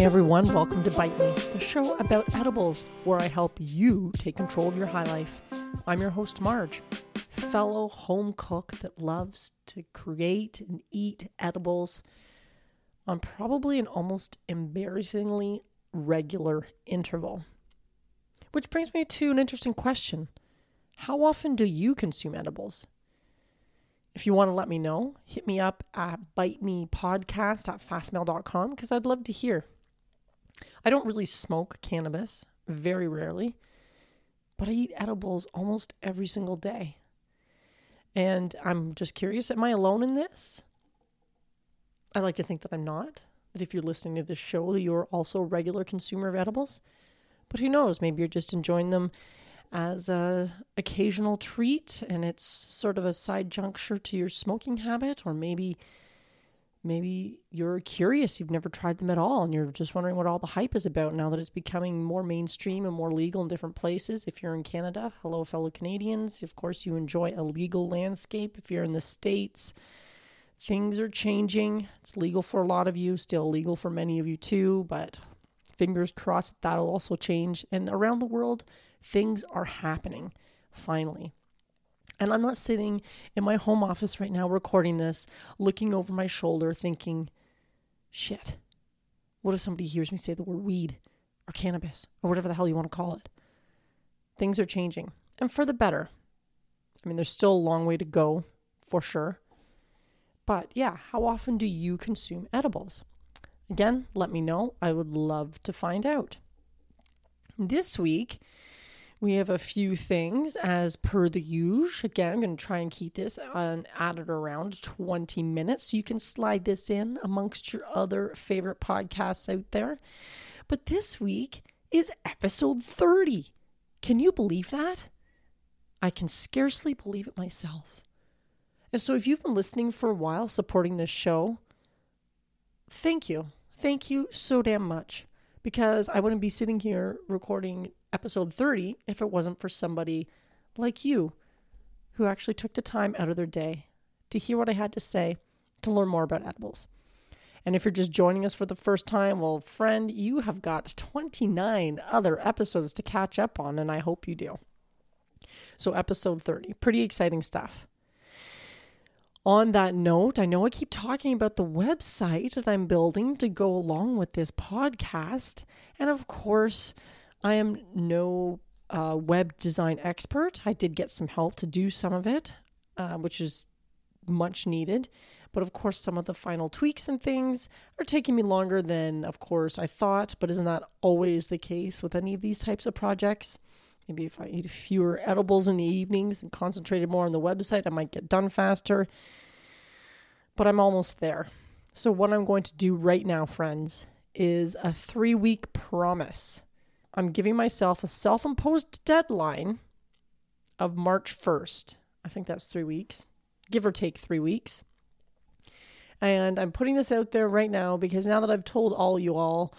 Hey everyone, welcome to Bite Me, the show about edibles where I help you take control of your high life. I'm your host, Marge, fellow home cook that loves to create and eat edibles on probably an almost embarrassingly regular interval. Which brings me to an interesting question How often do you consume edibles? If you want to let me know, hit me up at bite me podcast at fastmail.com because I'd love to hear. I don't really smoke cannabis, very rarely, but I eat edibles almost every single day. And I'm just curious am I alone in this? I like to think that I'm not. That if you're listening to this show, that you're also a regular consumer of edibles. But who knows? Maybe you're just enjoying them as a occasional treat and it's sort of a side juncture to your smoking habit or maybe maybe you're curious you've never tried them at all and you're just wondering what all the hype is about now that it's becoming more mainstream and more legal in different places. If you're in canada hello fellow canadians. Of course you enjoy a legal landscape. If you're in the states things are changing. It's legal for a lot of you still legal for many of you too but fingers crossed that'll also change. And around the world Things are happening finally. And I'm not sitting in my home office right now recording this, looking over my shoulder, thinking, shit, what if somebody hears me say the word weed or cannabis or whatever the hell you want to call it? Things are changing and for the better. I mean, there's still a long way to go for sure. But yeah, how often do you consume edibles? Again, let me know. I would love to find out. This week, we have a few things as per the usual. Again, I'm going to try and keep this on, at around 20 minutes so you can slide this in amongst your other favorite podcasts out there. But this week is episode 30. Can you believe that? I can scarcely believe it myself. And so, if you've been listening for a while, supporting this show, thank you. Thank you so damn much because I wouldn't be sitting here recording episode 30 if it wasn't for somebody like you who actually took the time out of their day to hear what I had to say to learn more about edibles. And if you're just joining us for the first time, well, friend, you have got 29 other episodes to catch up on, and I hope you do. So, episode 30, pretty exciting stuff. On that note, I know I keep talking about the website that I'm building to go along with this podcast. And of course, I am no uh, web design expert. I did get some help to do some of it, uh, which is much needed. But of course, some of the final tweaks and things are taking me longer than, of course, I thought. But isn't that always the case with any of these types of projects? Maybe if I eat fewer edibles in the evenings and concentrated more on the website, I might get done faster. But I'm almost there. So, what I'm going to do right now, friends, is a three week promise. I'm giving myself a self imposed deadline of March 1st. I think that's three weeks, give or take three weeks. And I'm putting this out there right now because now that I've told all you all,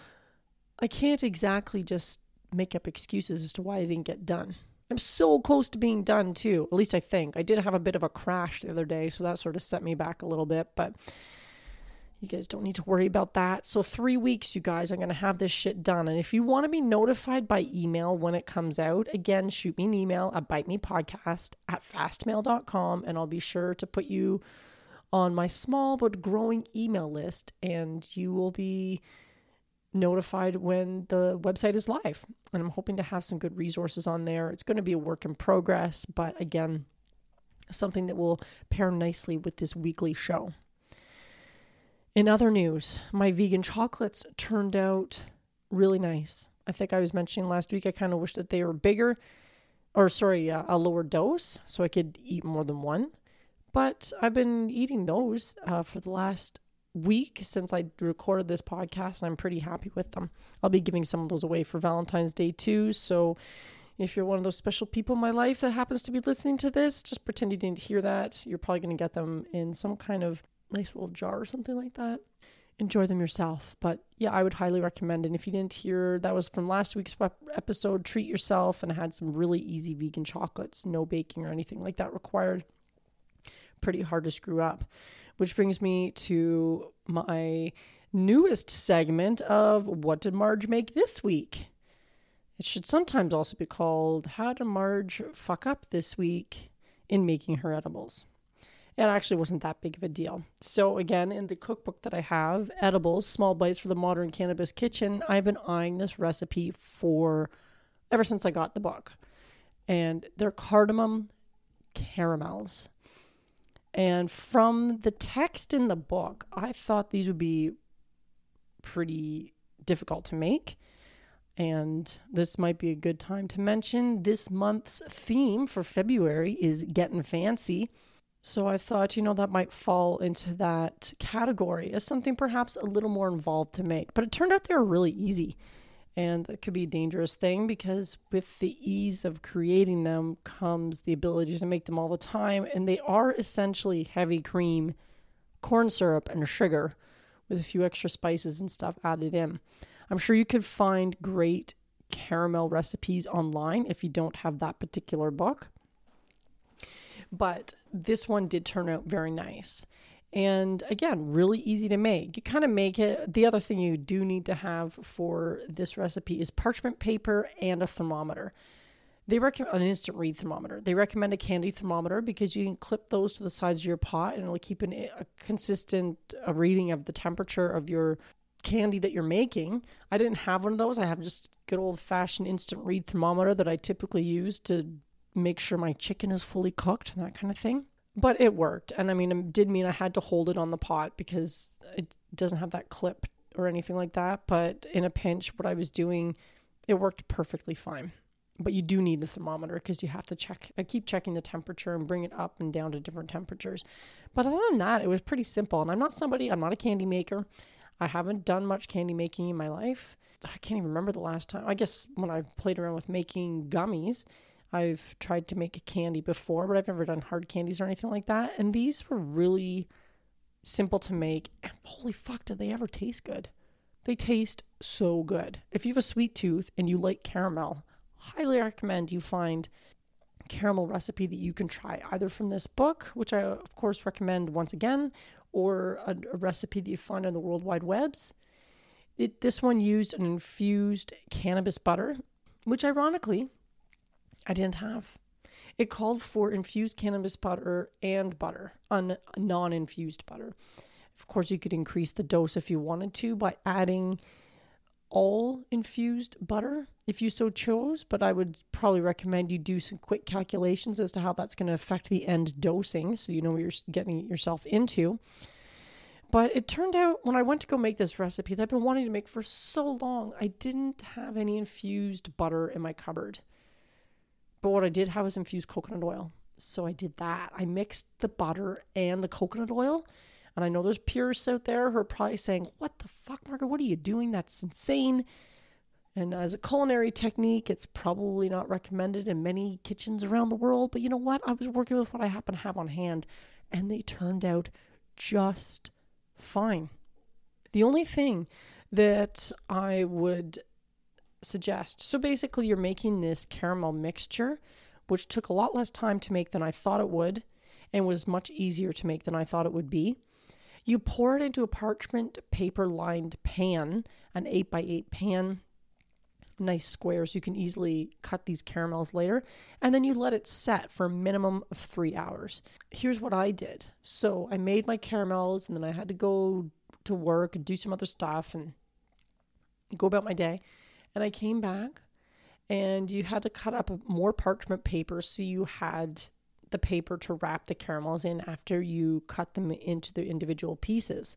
I can't exactly just make up excuses as to why I didn't get done. I'm so close to being done too. At least I think. I did have a bit of a crash the other day, so that sort of set me back a little bit, but you guys don't need to worry about that. So, three weeks, you guys, I'm going to have this shit done. And if you want to be notified by email when it comes out, again, shoot me an email at bitemepodcast at fastmail.com, and I'll be sure to put you on my small but growing email list, and you will be notified when the website is live. And I'm hoping to have some good resources on there. It's going to be a work in progress, but again, something that will pair nicely with this weekly show. In other news, my vegan chocolates turned out really nice. I think I was mentioning last week, I kind of wish that they were bigger, or sorry, uh, a lower dose, so I could eat more than one. But I've been eating those uh, for the last week since I recorded this podcast, and I'm pretty happy with them. I'll be giving some of those away for Valentine's Day too. So if you're one of those special people in my life that happens to be listening to this, just pretend you didn't hear that. You're probably going to get them in some kind of nice little jar or something like that. Enjoy them yourself. But yeah, I would highly recommend. And if you didn't hear, that was from last week's episode. Treat yourself and I had some really easy vegan chocolates, no baking or anything like that required. Pretty hard to screw up. Which brings me to my newest segment of What Did Marge Make This Week? It should sometimes also be called How Did Marge Fuck Up This Week in Making Her Edibles. It actually wasn't that big of a deal. So, again, in the cookbook that I have, Edibles, Small Bites for the Modern Cannabis Kitchen, I've been eyeing this recipe for ever since I got the book. And they're cardamom caramels. And from the text in the book, I thought these would be pretty difficult to make. And this might be a good time to mention this month's theme for February is getting fancy. So I thought, you know, that might fall into that category as something perhaps a little more involved to make. But it turned out they were really easy. And it could be a dangerous thing because with the ease of creating them comes the ability to make them all the time. And they are essentially heavy cream, corn syrup, and sugar with a few extra spices and stuff added in. I'm sure you could find great caramel recipes online if you don't have that particular book. But this one did turn out very nice. And again, really easy to make. You kind of make it. The other thing you do need to have for this recipe is parchment paper and a thermometer. They recommend an instant read thermometer. They recommend a candy thermometer because you can clip those to the sides of your pot and it'll keep an, a consistent a reading of the temperature of your candy that you're making. I didn't have one of those. I have just good old fashioned instant read thermometer that I typically use to make sure my chicken is fully cooked and that kind of thing. But it worked. And I mean, it did mean I had to hold it on the pot because it doesn't have that clip or anything like that. But in a pinch, what I was doing, it worked perfectly fine. But you do need a thermometer because you have to check, I keep checking the temperature and bring it up and down to different temperatures. But other than that, it was pretty simple. And I'm not somebody, I'm not a candy maker. I haven't done much candy making in my life. I can't even remember the last time. I guess when I've played around with making gummies, I've tried to make a candy before, but I've never done hard candies or anything like that. And these were really simple to make. And holy fuck, did they ever taste good? They taste so good. If you have a sweet tooth and you like caramel, highly recommend you find caramel recipe that you can try either from this book, which I of course recommend once again, or a, a recipe that you find on the World Wide Webs. It, this one used an infused cannabis butter, which ironically I didn't have. It called for infused cannabis butter and butter, un- non infused butter. Of course, you could increase the dose if you wanted to by adding all infused butter if you so chose, but I would probably recommend you do some quick calculations as to how that's going to affect the end dosing so you know what you're getting yourself into. But it turned out when I went to go make this recipe that I've been wanting to make for so long, I didn't have any infused butter in my cupboard. But what I did have was infused coconut oil. So I did that. I mixed the butter and the coconut oil. And I know there's purists out there who are probably saying, What the fuck, Margaret? What are you doing? That's insane. And as a culinary technique, it's probably not recommended in many kitchens around the world. But you know what? I was working with what I happen to have on hand, and they turned out just fine. The only thing that I would suggest. So basically, you're making this caramel mixture, which took a lot less time to make than I thought it would and was much easier to make than I thought it would be. You pour it into a parchment paper lined pan, an 8 by 8 pan, nice squares. You can easily cut these caramels later. And then you let it set for a minimum of three hours. Here's what I did. So I made my caramels and then I had to go to work and do some other stuff and go about my day. And I came back and you had to cut up more parchment paper so you had the paper to wrap the caramels in after you cut them into the individual pieces.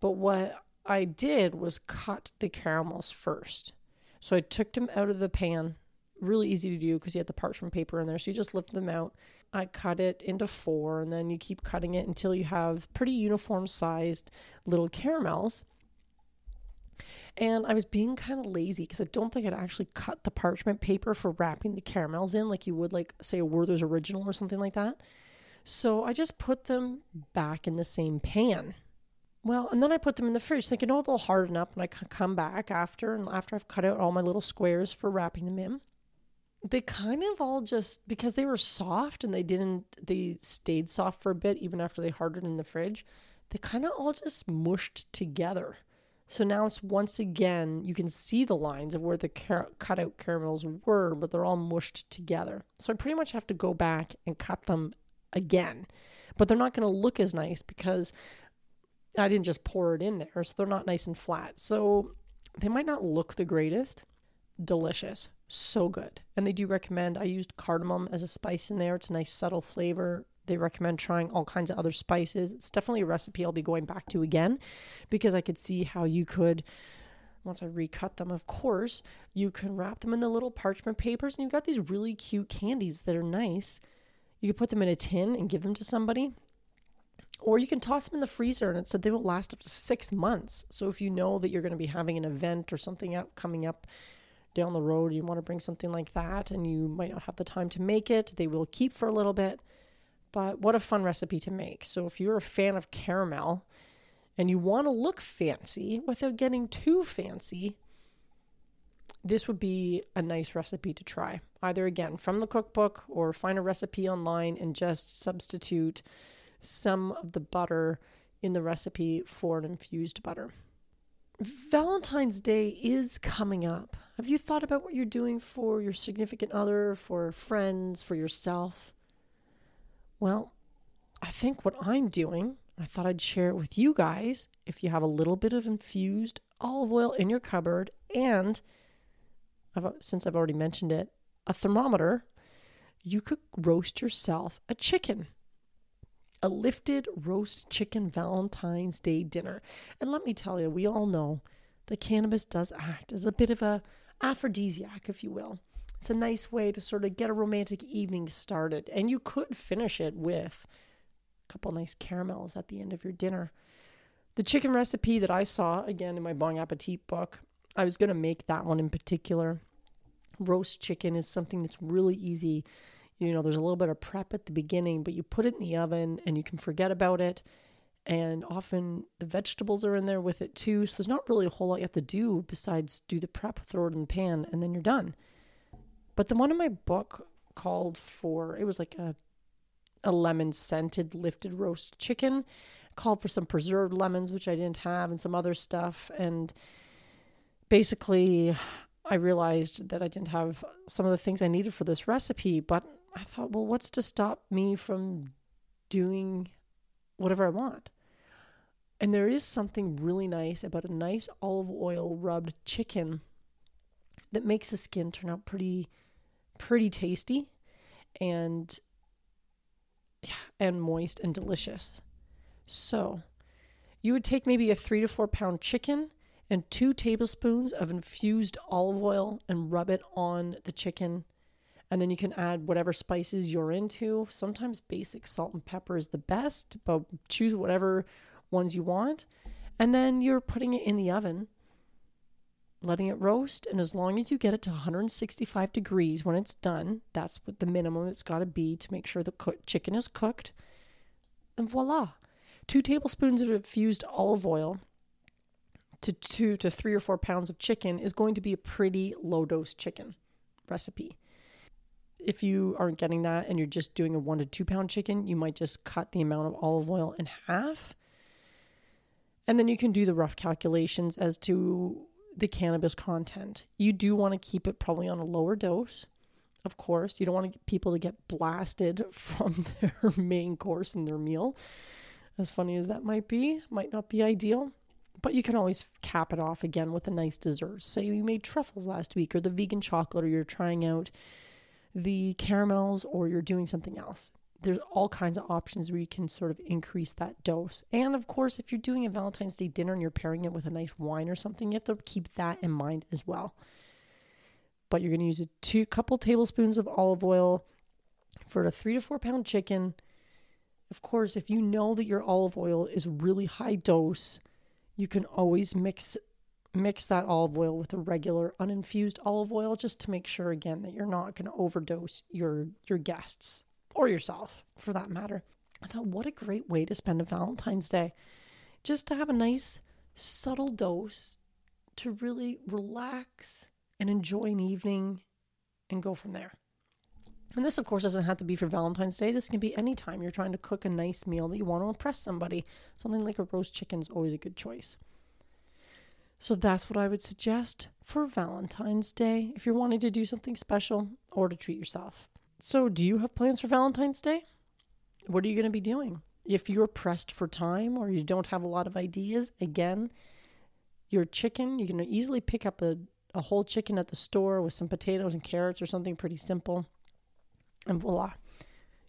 But what I did was cut the caramels first. So I took them out of the pan. Really easy to do because you had the parchment paper in there. So you just lift them out. I cut it into four and then you keep cutting it until you have pretty uniform sized little caramels. And I was being kind of lazy because I don't think I'd actually cut the parchment paper for wrapping the caramels in like you would, like, say, a Werther's Original or something like that. So I just put them back in the same pan. Well, and then I put them in the fridge thinking, oh, they'll harden up. And I can come back after, and after I've cut out all my little squares for wrapping them in, they kind of all just, because they were soft and they didn't, they stayed soft for a bit even after they hardened in the fridge, they kind of all just mushed together So now it's once again, you can see the lines of where the car- cutout caramels were, but they're all mushed together. So I pretty much have to go back and cut them again. But they're not going to look as nice because I didn't just pour it in there. So they're not nice and flat. So they might not look the greatest. Delicious. So good. And they do recommend, I used cardamom as a spice in there. It's a nice subtle flavor. They recommend trying all kinds of other spices. It's definitely a recipe I'll be going back to again because I could see how you could, once I recut them, of course, you can wrap them in the little parchment papers and you've got these really cute candies that are nice. You could put them in a tin and give them to somebody. Or you can toss them in the freezer and it said they will last up to six months. So if you know that you're going to be having an event or something out coming up down the road, you want to bring something like that and you might not have the time to make it, they will keep for a little bit. But what a fun recipe to make. So if you're a fan of caramel and you want to look fancy without getting too fancy, this would be a nice recipe to try. Either again from the cookbook or find a recipe online and just substitute some of the butter in the recipe for an infused butter. Valentine's Day is coming up. Have you thought about what you're doing for your significant other, for friends, for yourself? Well, I think what I'm doing, I thought I'd share it with you guys. If you have a little bit of infused olive oil in your cupboard, and I've, uh, since I've already mentioned it, a thermometer, you could roast yourself a chicken a lifted roast chicken Valentine's Day dinner. And let me tell you, we all know that cannabis does act as a bit of a aphrodisiac, if you will. It's a nice way to sort of get a romantic evening started. And you could finish it with a couple nice caramels at the end of your dinner. The chicken recipe that I saw again in my Bon Appetit book, I was going to make that one in particular. Roast chicken is something that's really easy you know, there's a little bit of prep at the beginning, but you put it in the oven and you can forget about it. And often the vegetables are in there with it too. So there's not really a whole lot you have to do besides do the prep, throw it in the pan, and then you're done. But the one in my book called for, it was like a, a lemon scented lifted roast chicken, called for some preserved lemons, which I didn't have, and some other stuff. And basically, I realized that I didn't have some of the things I needed for this recipe, but I thought, well, what's to stop me from doing whatever I want? And there is something really nice about a nice olive oil rubbed chicken that makes the skin turn out pretty pretty tasty and yeah, and moist and delicious. So, you would take maybe a 3 to 4 pound chicken and 2 tablespoons of infused olive oil and rub it on the chicken and then you can add whatever spices you're into. Sometimes basic salt and pepper is the best, but choose whatever ones you want. And then you're putting it in the oven, letting it roast. And as long as you get it to 165 degrees when it's done, that's what the minimum it's got to be to make sure the chicken is cooked. And voila. Two tablespoons of infused olive oil to two to three or four pounds of chicken is going to be a pretty low dose chicken recipe if you aren't getting that and you're just doing a one to two pound chicken, you might just cut the amount of olive oil in half. And then you can do the rough calculations as to the cannabis content. You do want to keep it probably on a lower dose. Of course, you don't want to people to get blasted from their main course in their meal. As funny as that might be, might not be ideal. But you can always cap it off again with a nice dessert. Say you made truffles last week or the vegan chocolate, or you're trying out the caramels or you're doing something else. There's all kinds of options where you can sort of increase that dose. And of course, if you're doing a Valentine's Day dinner and you're pairing it with a nice wine or something, you have to keep that in mind as well. But you're going to use a two couple tablespoons of olive oil for a three to four pound chicken. Of course, if you know that your olive oil is really high dose, you can always mix mix that olive oil with a regular uninfused olive oil just to make sure again that you're not going to overdose your your guests or yourself for that matter. I thought what a great way to spend a Valentine's Day. Just to have a nice subtle dose to really relax and enjoy an evening and go from there. And this, of course, doesn't have to be for Valentine's Day. This can be any time you're trying to cook a nice meal that you want to impress somebody. Something like a roast chicken is always a good choice. So that's what I would suggest for Valentine's Day if you're wanting to do something special or to treat yourself. So, do you have plans for Valentine's Day? What are you going to be doing? If you're pressed for time or you don't have a lot of ideas, again, your chicken, you can easily pick up a, a whole chicken at the store with some potatoes and carrots or something pretty simple. And voila,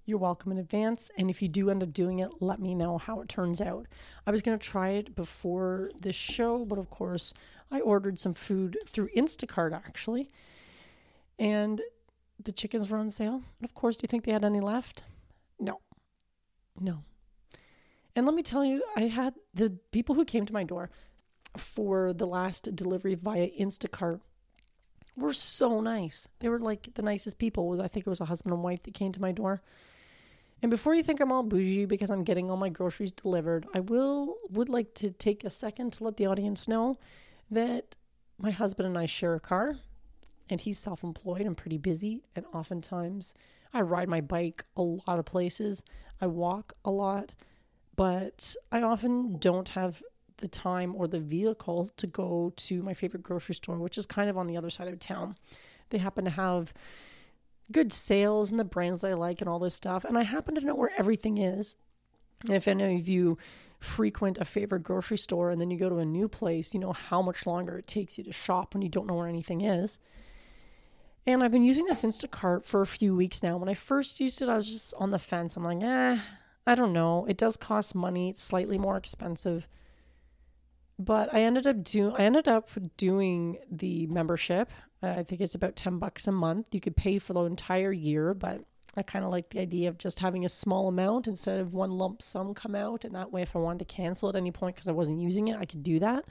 you're welcome in advance. And if you do end up doing it, let me know how it turns out. I was going to try it before this show, but of course, I ordered some food through Instacart actually. And the chickens were on sale. And of course, do you think they had any left? No. No. And let me tell you, I had the people who came to my door for the last delivery via Instacart were so nice. They were like the nicest people. I think it was a husband and wife that came to my door. And before you think I'm all bougie because I'm getting all my groceries delivered, I will would like to take a second to let the audience know that my husband and I share a car and he's self-employed and pretty busy and oftentimes I ride my bike a lot of places. I walk a lot, but I often don't have the time or the vehicle to go to my favorite grocery store, which is kind of on the other side of town. They happen to have good sales and the brands I like and all this stuff. And I happen to know where everything is. And if any of you frequent a favorite grocery store and then you go to a new place, you know how much longer it takes you to shop when you don't know where anything is. And I've been using this Instacart for a few weeks now. When I first used it, I was just on the fence. I'm like, eh, I don't know. It does cost money. It's slightly more expensive. But I ended up doing I ended up doing the membership I think it's about 10 bucks a month. You could pay for the entire year, but I kind of like the idea of just having a small amount instead of one lump sum come out. And that way, if I wanted to cancel at any point because I wasn't using it, I could do that.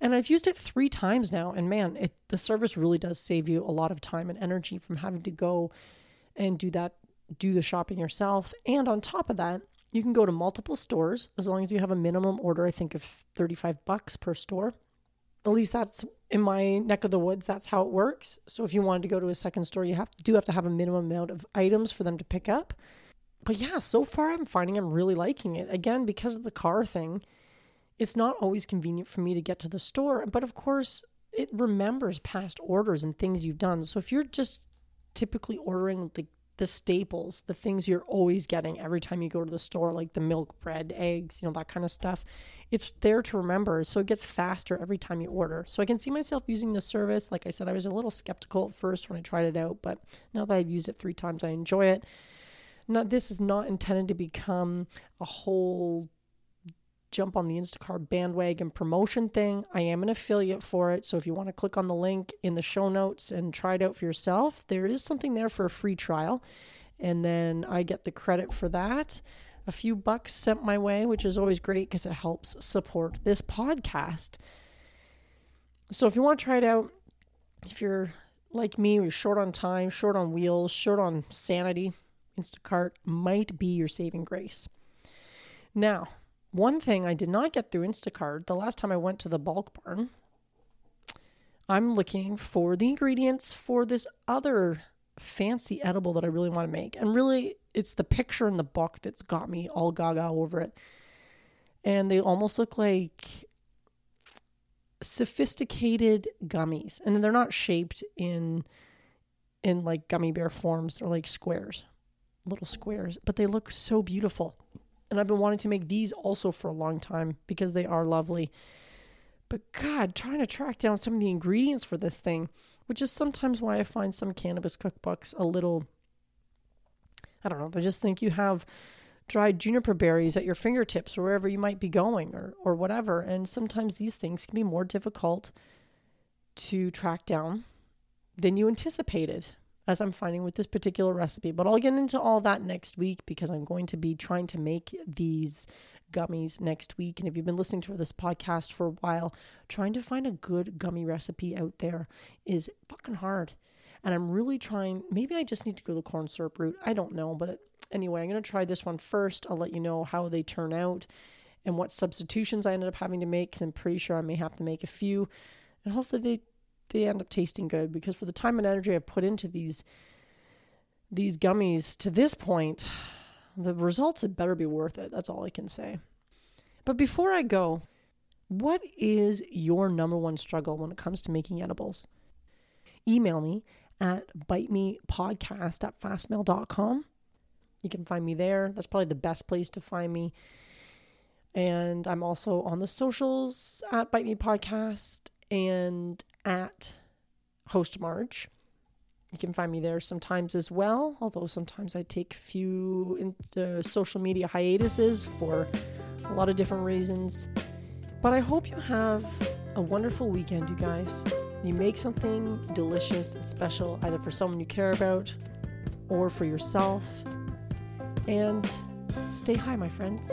And I've used it three times now. And man, it, the service really does save you a lot of time and energy from having to go and do that, do the shopping yourself. And on top of that, you can go to multiple stores as long as you have a minimum order, I think, of 35 bucks per store at least that's in my neck of the woods that's how it works so if you wanted to go to a second store you have do have to have a minimum amount of items for them to pick up but yeah so far i'm finding i'm really liking it again because of the car thing it's not always convenient for me to get to the store but of course it remembers past orders and things you've done so if you're just typically ordering the the staples, the things you're always getting every time you go to the store, like the milk, bread, eggs, you know, that kind of stuff. It's there to remember. So it gets faster every time you order. So I can see myself using the service. Like I said, I was a little skeptical at first when I tried it out, but now that I've used it three times, I enjoy it. Now, this is not intended to become a whole jump on the Instacart bandwagon promotion thing. I am an affiliate for it. So if you want to click on the link in the show notes and try it out for yourself, there is something there for a free trial. And then I get the credit for that. A few bucks sent my way, which is always great because it helps support this podcast. So if you want to try it out, if you're like me, you're short on time, short on wheels, short on sanity, Instacart might be your saving grace. Now, one thing I did not get through Instacart the last time I went to the bulk barn, I'm looking for the ingredients for this other fancy edible that I really want to make. And really, it's the picture in the book that's got me all gaga over it. And they almost look like sophisticated gummies. And they're not shaped in in like gummy bear forms. They're like squares, little squares, but they look so beautiful. And I've been wanting to make these also for a long time because they are lovely. But God, trying to track down some of the ingredients for this thing, which is sometimes why I find some cannabis cookbooks a little, I don't know, I just think you have dried juniper berries at your fingertips or wherever you might be going or, or whatever. And sometimes these things can be more difficult to track down than you anticipated as I'm finding with this particular recipe. But I'll get into all that next week because I'm going to be trying to make these gummies next week. And if you've been listening to this podcast for a while, trying to find a good gummy recipe out there is fucking hard. And I'm really trying, maybe I just need to go the corn syrup route. I don't know. But anyway, I'm going to try this one first. I'll let you know how they turn out and what substitutions I ended up having to make because I'm pretty sure I may have to make a few. And hopefully they they end up tasting good because for the time and energy I've put into these these gummies to this point, the results had better be worth it. That's all I can say. But before I go, What is your number one struggle when it comes to making edibles? Email me at bitemepodcast at fastmail.com. You can find me there. That's probably the best place to find me. And I'm also on the socials at Bite Me Podcast and at Host Marge. You can find me there sometimes as well, although sometimes I take few social media hiatuses for a lot of different reasons. But I hope you have a wonderful weekend, you guys. You make something delicious and special either for someone you care about or for yourself. And stay high, my friends.